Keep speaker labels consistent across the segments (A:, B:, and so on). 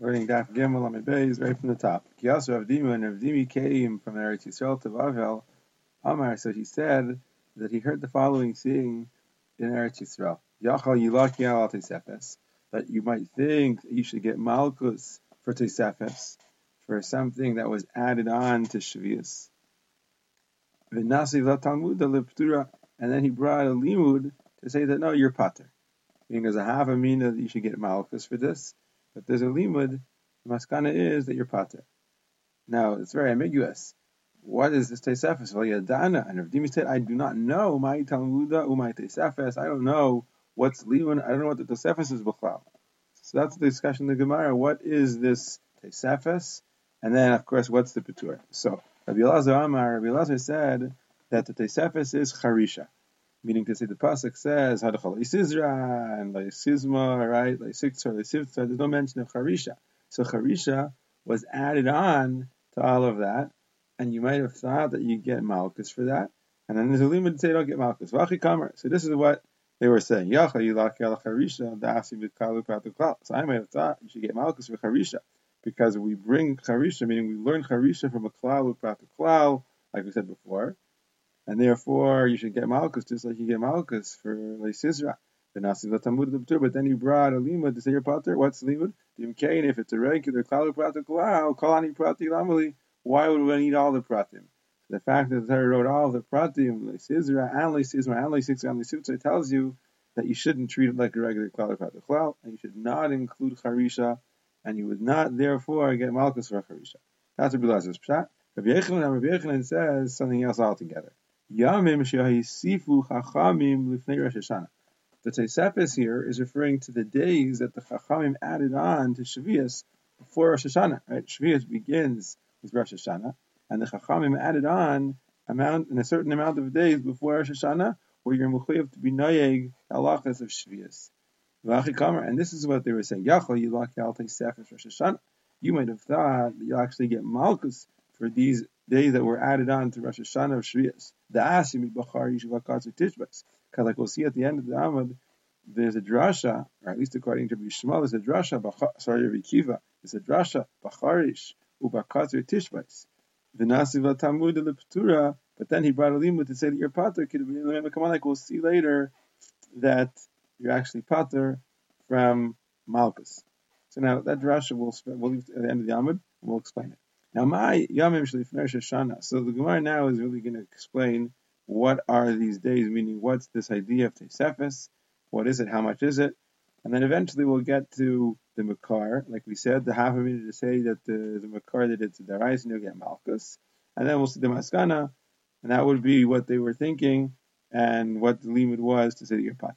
A: learning Daf Gimel on Beis right from the top. Kiyas Rav Dimi, when Rav came from Eretz Yisrael to Bavel, Amar, so he said that he heard the following saying in Eretz Yisrael, Yachal Yilaki al Tesefes, that you might think you should get Malkus for Tesefes, for something that was added on to Shavias. V'nasi Talmud and then he brought a limud to say that no, you're pater. Meaning there's a half a mina that you should get Malkus for this, but there's a limud, the maskana is that you're pater. Now, it's very ambiguous. What is this Tesefes? Well, Yadana. And Rav Dimi said, I do not know my Talmuda umay Tesefes. I don't know what's limud. I don't know what the Tesefes is b'chlal. So that's the discussion in the Gemara. What is this Tesefes? And then, of course, what's the Petur? So, Rabbi Elazar Amar, Rabbi Elazar said that the Tesefes is Charisha meaning to say the pasuk says hadachal isizra and leisizma, right? Leisiktzar, leisivtzar. There's no mention of charisha. So charisha was added on to all of that, and you might have thought that you get malchus for that. And then there's a limit to say don't get malchus. So this is what they were saying. Yacha yilaki al charisha dasi b'kalu klal. So I might have thought you should get malchus for charisha because we bring charisha, meaning we learn charisha from a klal, like we said before and therefore you should get Malchus just like you get Malchus for Leisizra. But then you brought a limud to say your pater. What's limud? If it's a regular klal pratik wow, kolani prati why would we need all the pratim? The fact that the Torah wrote all the pratim, leisizra and leisizra and leisizra and leisizra tells you that you shouldn't treat it like a regular klal pratik klal, and you should not include charisha, and you would not therefore get malchus for charisha. That's what Bilazar's pshat. Rabbi Yochanan, Rabbi Yochanan says something else altogether. Yamim Shahisifu Chachamim Lifnei Rosh Hashanah. The Tesefes here is referring to the days that the Chachamim added on to Shavias before Rosh Hashanah. Right? Shavias begins with Rosh Hashanah, and the Chachamim added on amount in a certain amount of days before Rosh Hashanah, where you're mechuyev to be noyeg halachas of Shavias. And this is what they were saying. You might have thought that you'll actually get Malchus for these days that were added on to Rosh Hashanah of Shvias. The Asim Bachar Yishvakatz Tishbas. Because like we'll see at the end of the Amud, there's a drasha, or at least according to Shmuel, there's a drasha, sorry, Rabbi Kiva, there's a drasha, Bacharish, Ubakatzer Tishbais. The Nasiva Leptura, but then he brought a limud to say that you're pater, come on, like we'll see later, that you're actually pater from Malchus. So now that drasha we'll, we'll leave at the end of the Amud, and we'll explain it. Shoshana. So the Gemara now is really going to explain what are these days, meaning what's this idea of Tesefes, what is it, how much is it, and then eventually we'll get to the Makar, like we said, the half a minute to say that the, the Makar that it's Darais and you'll get Malchus, and then we'll see the Maskana, and that would be what they were thinking and what the limit was to say that you're Pater.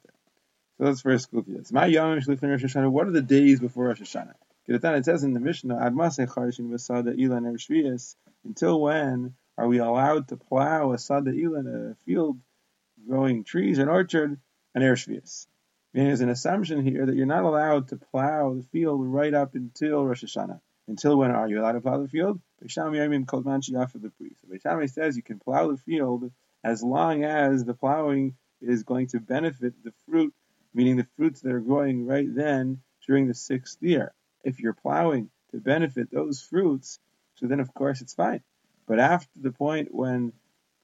A: So let's first go through this. My Yamim Shlifner Rosh Hashanah, what are the days before Rosh Hashanah? It says in the Mishnah, Admasei Charshin Vasada Ilan Ershvias, until when are we allowed to plow a sada ilan, a field growing trees, an orchard, an ershvias? Meaning there's an assumption here that you're not allowed to plow the field right up until Rosh Hashanah. Until when are you allowed to plow the field? Mean Kalmanchiafa the priest. Says you can plow the field as long as the plowing is going to benefit the fruit, meaning the fruits that are growing right then during the sixth year if you're plowing to benefit those fruits, so then of course it's fine. But after the point when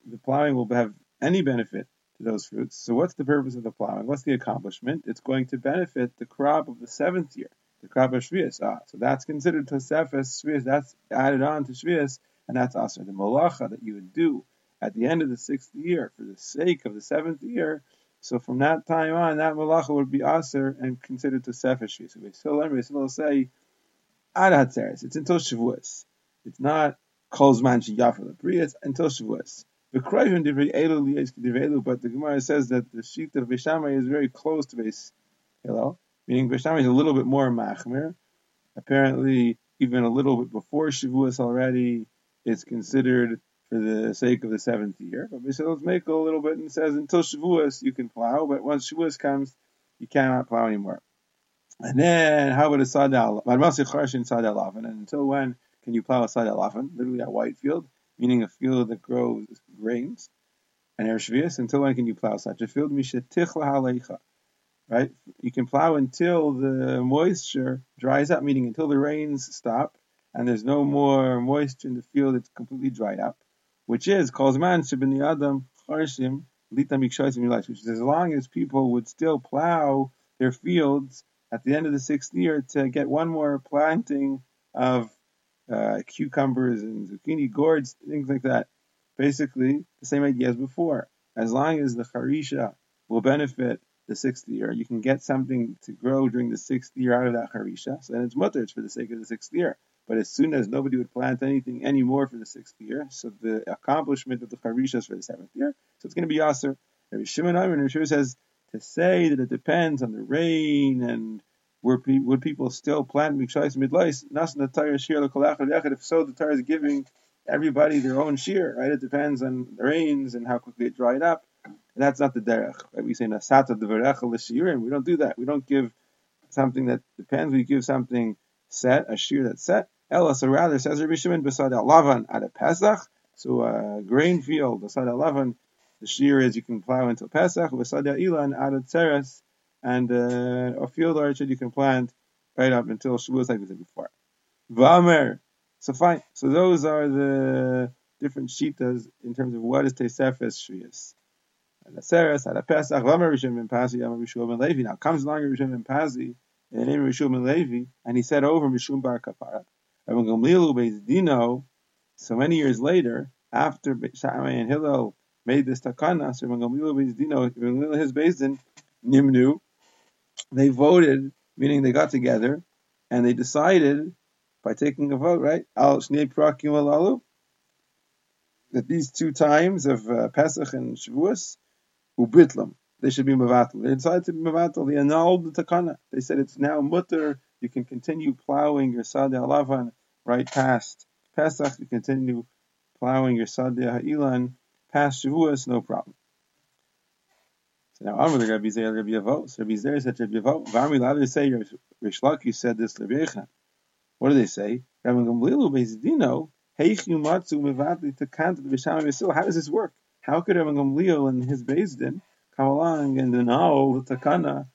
A: the plowing will have any benefit to those fruits, so what's the purpose of the plowing? What's the accomplishment? It's going to benefit the crop of the seventh year, the crop of Shvias. Ah, so that's considered Tosefes Shvias, that's added on to Shvias, and that's also the Malacha that you would do at the end of the sixth year for the sake of the seventh year. So from that time on, that malacha would be aser and considered to sefer So we still learn, we still say ad hatzeres. It's until Shavuos. It's not kol zman sheyafar It's until Shavuos. But the Gemara says that the sheet of Beis Shammai is very close to Beis Hillel, meaning Beis Shammai is a little bit more machmir. Apparently, even a little bit before Shavuos already, it's considered for the sake of the seventh year. But let's make a little bit and says until Shavuos you can plow, but once Shavuos comes, you cannot plow anymore. And then how about a sadal? And until when can you plow a sadal Literally a white field, meaning a field that grows grains. And Ershvius, until when can you plow such a field? right? You can plow until the moisture dries up, meaning until the rains stop and there's no more moisture in the field, it's completely dried up, which is Kozman Shibin Adam Charshim Lita which is as long as people would still plow their fields at the end of the sixth year to get one more planting of uh, cucumbers and zucchini gourds, things like that. Basically, the same idea as before. As long as the harisha will benefit the sixth year, you can get something to grow during the sixth year out of that harisha. So then it's mutter, it's for the sake of the sixth year. But as soon as nobody would plant anything anymore for the sixth year, so the accomplishment of the harisha is for the seventh year, so it's going to be yaser. Rabbi Shimon Rabbi says to say that it depends on the rain and were pe- would people still plant mikshais midlais? If so, the Torah is giving everybody their own shear, right? It depends on the rains and how quickly it dried up. And that's not the derech. Right? We say nasata deverecha l'shirim. We don't do that. We don't give something that depends. We give something set, a shear that's set. Ella, so rather says Rabbi Shimon beside Lavan at a Pesach. So a grain field beside Lavan, the shear is you can plow into Pesach. Beside Ilan at a teres and uh, a field orchard you can plant right up until Shavuos like we said before. Vamer. So fine. So those are the different shitas in terms of what is Tesefes Shvius. Seres, at a Pesach, Vamer Rishon Pazi, Yama Rishon Levi. Now comes along Rishon ben Pazi in the name of Rishon ben Levi, and he said over Mishum Bar Kapara. Rabban Gamliel Beis Dino, so many years later, after Shammai and Hillel made this takana, so Rabban Gamliel Beis Dino, his Beis Din, Nimnu, they voted, meaning they got together, and they decided by taking a vote, right? Al Shnei Prakim Alalu, that these two times of uh, Pesach and Shavuos, ubitlam, they should be mavatal. They decided to be mavatal. They annulled the takana. They said it's now mutter. You can continue plowing your sadeh alavan right past Pesach. You continue plowing your sadeh ha'ilan past Shavuos, no problem. So now Amr the Rabbi Zer Rabbi Yavo. So Rabbi Zer said Rabbi Yavo. V'Amri Lavi say Rish Lakish said this Rabbi Yechon. What do they say? Rabbi Gamliel Bezdino Heichu Matzu Mevatli Takant V'Sham Yisrael. How does this work? How could Rabbi Gamliel and his Bezdin come along and annul the takana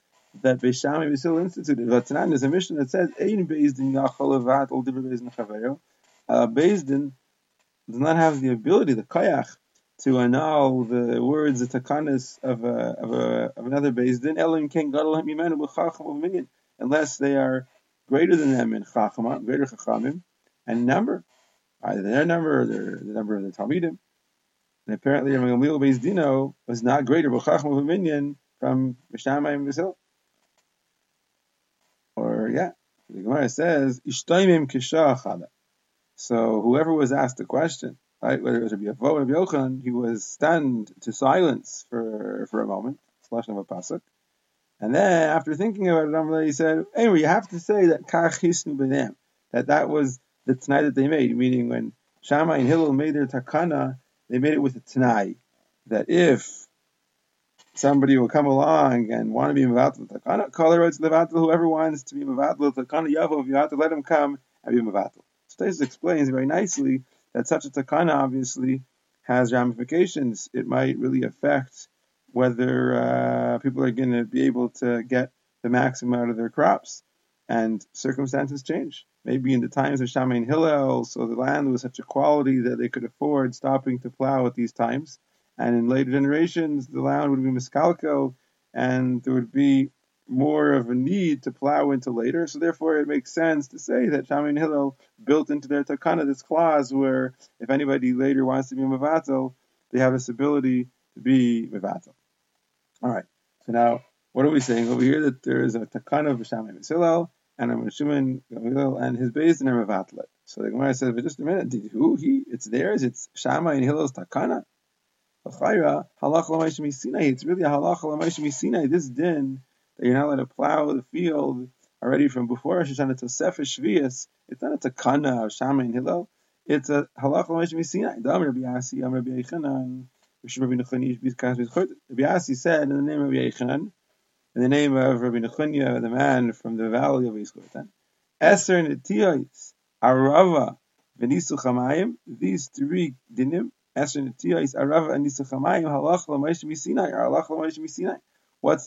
A: that Beisham Yisrael instituted? V'Tanan there's a mission that says Ein Bezdin Yachol Levat Ol Dibber Bezdin Chavero. Uh, Bezdin does not have the ability, the kayach, to annul the words, the takanas of, a, of, a, of another then Elohim can gadol minion, unless they are greater than them in chachama, greater chachamim, and number, either their number or their, the number of the talmidim. And apparently, Gamliel Beis Dino was not greater b'chacham minion from Mishamayim Basil. Yeah, the Gemara says So whoever was asked the question right? Whether it was Rabbi Yavo or Rabbi Yochanan, he was stunned to silence for for a moment, slash of a pasuk, and then after thinking about it, he said, "Anyway, you have to say that kach hisnu b'nam, that that was the tanai that they made, meaning when Shammai and Hillel made their takana, they made it with a tanai that if somebody will come along and want to be mevatel takana, call it levatel. Whoever wants to be mevatel takana yavo, you have to let him come and be mevatel. So this explains very nicely that such a takana obviously has ramifications. It might really affect whether uh, people are going to be able to get the maximum out of their crops. And circumstances change. Maybe in the times of Shammai and Hillel, so the land was such a quality that they could afford stopping to plow at these times. And in later generations, the land would be miscalco, and there would be more of a need to plow into later. So therefore, it makes sense to say that Shammai Hillel built into their takana this clause where if anybody later wants to be mavatel, they have this ability to be mavatel. All right. So now, what are we saying over here? That there is a takana of Shammai and Hillel and a Shimon and his base and a mavatlet. So the Gemara says, but just a minute, did who he? It's theirs. It's Shammai and Hillel's takana. It's really a halach Sinai. This din that you're not allowed to plow the field already from before Rosh Hashanah to Sefer Shvius. It's not a takana of Shammai and Hillel. It's a halach l'meish misinai. Dam Rabbi Yasi, Am Rabbi Yochanan, Rabbi Nechani, Rabbi Yasi said in the name of Rabbi Yochanan, in the name of Rabbi Nechunya, the man from the valley of Yisroel, Eser Netiyos, Arava, Venisu Chamayim, these three dinim, What's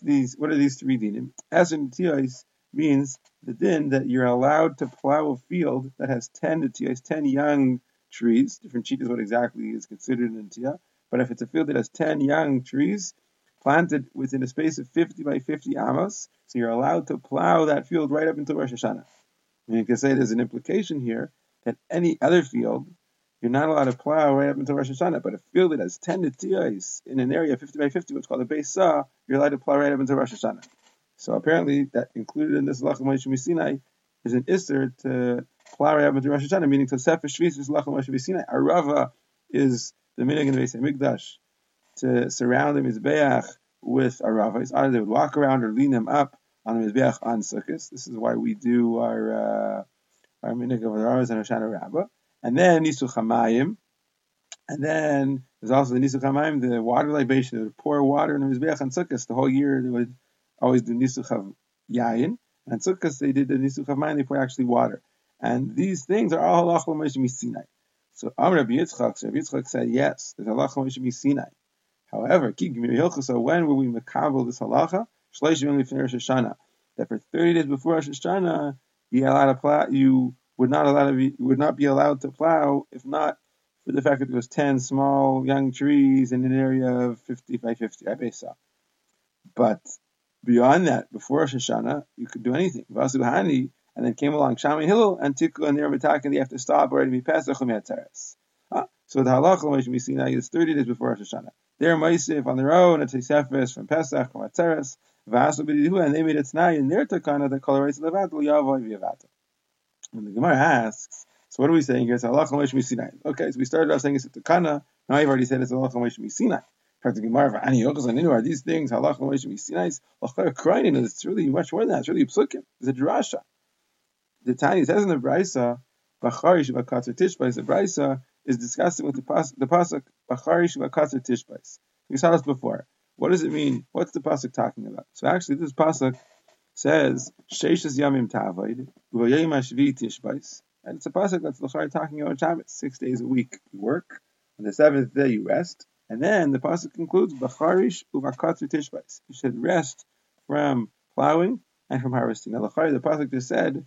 A: these? What are these three dinim? Eser netiyos means the din that you're allowed to plow a field that has ten netiyos, ten young trees. Different cheat is what exactly is considered an netiyah. But if it's a field that has ten young trees planted within a space of 50 by 50 amos, so you're allowed to plow that field right up until Rosh Hashanah. And you can say there's an implication here that any other field you're not allowed to plow right up until Rosh Hashanah, but a field that has 10 netiyos in an area 50 by 50, what's called a base you're allowed to plow right up until Rosh Hashanah. So apparently, that included in this Lachem Moshe Sinai is an Isser to plow right up until Rosh Hashanah, meaning to Shvis is Lachem Moshe Sinai. Arava is the minig in the Beis Hamikdash to surround the Mizbeach with Arava. It's either they would walk around or lean them up on the Mizbeach on Sukkot. This is why we do our uh, our minig of Aravas and Hoshana Rabbah and then Nisu Chamayim, and then there's also the Nisu Chamayim, the water libation, would pour water in the Mizbeach and Sukkot. The whole year they would always do Nisu Chav Yayin, and Sukkot they did the Nisu Chamayim, they pour actually water. And these things are all halach l'moshe Sinai. So Amr Rabbi Yitzchak, Rabbi Yitzchak said yes, there's halach l'moshe Sinai. However, so when will we makabel this halacha? Shleishim only finish Hashanah. That for 30 days before Rosh Hashanah, you you would not allow to be would not be allowed to plow if not for the fact that there was ten small young trees in an area of fifty by fifty. I saw. But beyond that, before Rosh Hashanah, you could do anything. Vasu Hani, and then came along Shammai Hillel and Tiku and they're and they have to stop already be past Teres. Ah, so the halacha Moshe Sinai is 30 days before Rosh Hashanah. They're Maisif on their own, it's a Sefes from Pesach, from Atzeres, Vasu and they made it tonight in their Takana that colorates Levat, Yavoy V'yavata. When the Gemara asks, so what are we saying here? It's Sinai. Okay, so we started off saying it's a Takana. Now I've already said it's Allah Sinai. The Gemara, Ani Yochas are these things Allah Moshe Sinai? It's really much more than that. It's really psukim. It's a drasha. The Tanya says in the Brisa, Bacharish Vakatzer Tishbais. The Brisa is discussing with the pasuk, the pasuk Bacharish Vakatzer Tishbais. We saw this before. What does it mean? What's the pasuk talking about? So actually, this pasuk says Sheishas Yamim Tavaid V'Yayim Hashvi Tishbais, and it's a pasuk that's the talking about Shabbos. Six days a week you work, on the seventh day you rest, and then the pasuk concludes Bacharish Uvakatzu Tishbais. You should rest from plowing and from harvesting. Now the pasuk just said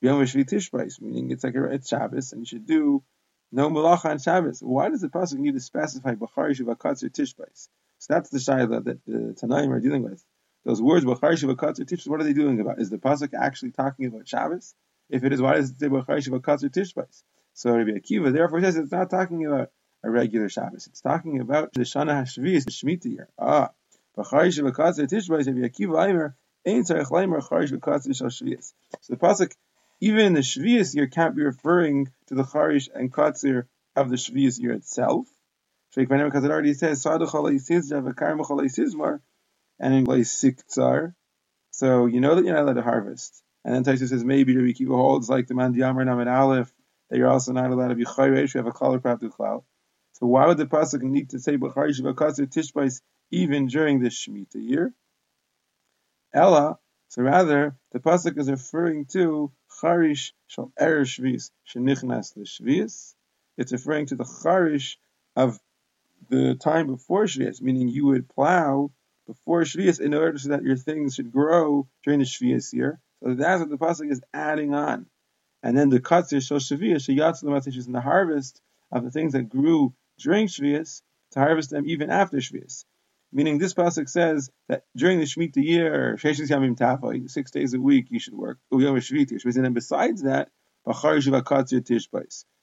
A: Yom Hashvi Tishbais, meaning it's like a, it's Shabbos, and you should do no malacha on Shabbos. Why does the pasuk need to specify Bacharish Uvakatzu Tishbais? So that's the shayla that the Tanaim are dealing with. Those words, B'char Shiva Katzir Tishbais, what are they doing about? Is the Pasuk actually talking about Shabbos? If it is, why does it say B'char Shiva Katzir Tishbais? So Rabbi Akiva therefore says it's not talking about a regular Shabbos. It's talking about the Shana Hashvius, the Shemitah year. Ah, B'char Shiva Katzir Tishbais, Rabbi Akiva Aimer, Ein Tzarech Leimer Char Shiva Katzir Shal. So the Pasuk, even in the Shvius year, can't be referring to the Charish and Katzir of the Shvius year itself. Because it already says, and in siktzar. So you know that you're not allowed to harvest. And then Taisa says maybe Rabbi Kiva holds like the man Yamar Named Aleph that you're also not allowed to be chayresh. You have a color klal. So why would the pasuk need to say b'charish v'kasir tishbais even during the shemitah year? Ella. So rather, the pasuk is referring to charish shal er shvis shenichnas. It's referring to the charish of the time before shvis, meaning you would plow before Shvias in order so that your things should grow during the Shvias year. So that's what the pasuk is adding on. And then the Katzir Shal Shvias Shayatz is in the harvest of the things that grew during Shvias to harvest them even after Shvias. Meaning this pasuk says that during the Shemitah year, six days a week you should work. And then besides that,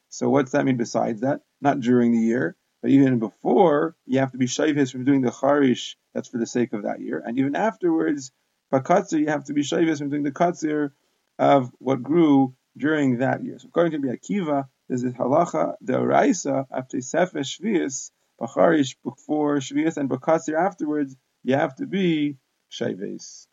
A: So what's that mean besides that? Not during the year, but even before, you have to be shayvis from doing the charish that's for the sake of that year. And even afterwards, bakatzir, you have to be shayvis from doing the katzir of what grew during that year. So according to Akiva, there's this halacha, the raisa, after sefesh shvius, bacharish before shvius, and bakatzir afterwards, you have to be shayvis.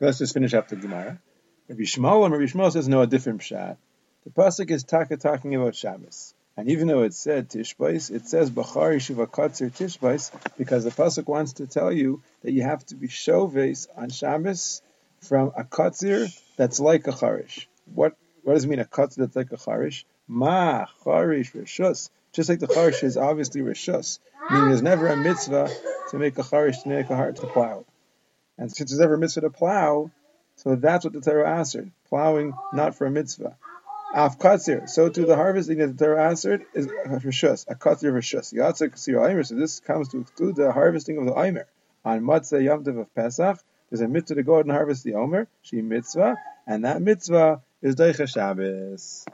A: Let's just finish up the Gemara. Rabbi Shmuel and Rabbi Shmuel says no, a different pshat. The pasuk is taka talking about Shabbos. And even though it said Tishbais, it says Bachari Shiva Katzir Tishbais because the pasuk wants to tell you that you have to be shoves on Shabbos from a Katzir that's like a Charish. What what does it mean a Katzir that's like a Charish? Ma Charish Rishus. Just like the Charish is obviously Rishus, meaning there's never a mitzvah to make a Charish to make a heart to plow. And since there's ever a mitzvah to plow, so that's what the Torah answered. Plowing not for a mitzvah. Af katzir. So to the harvesting that the Torah answered is rishus, a katzir rishus. Yatzik kasir aimer. So this comes to exclude the harvesting of the aimer. On matzah yom of Pesach, there's a mitzvah to go out and harvest the omer, she mitzvah, and that mitzvah is Deicha Shabbos.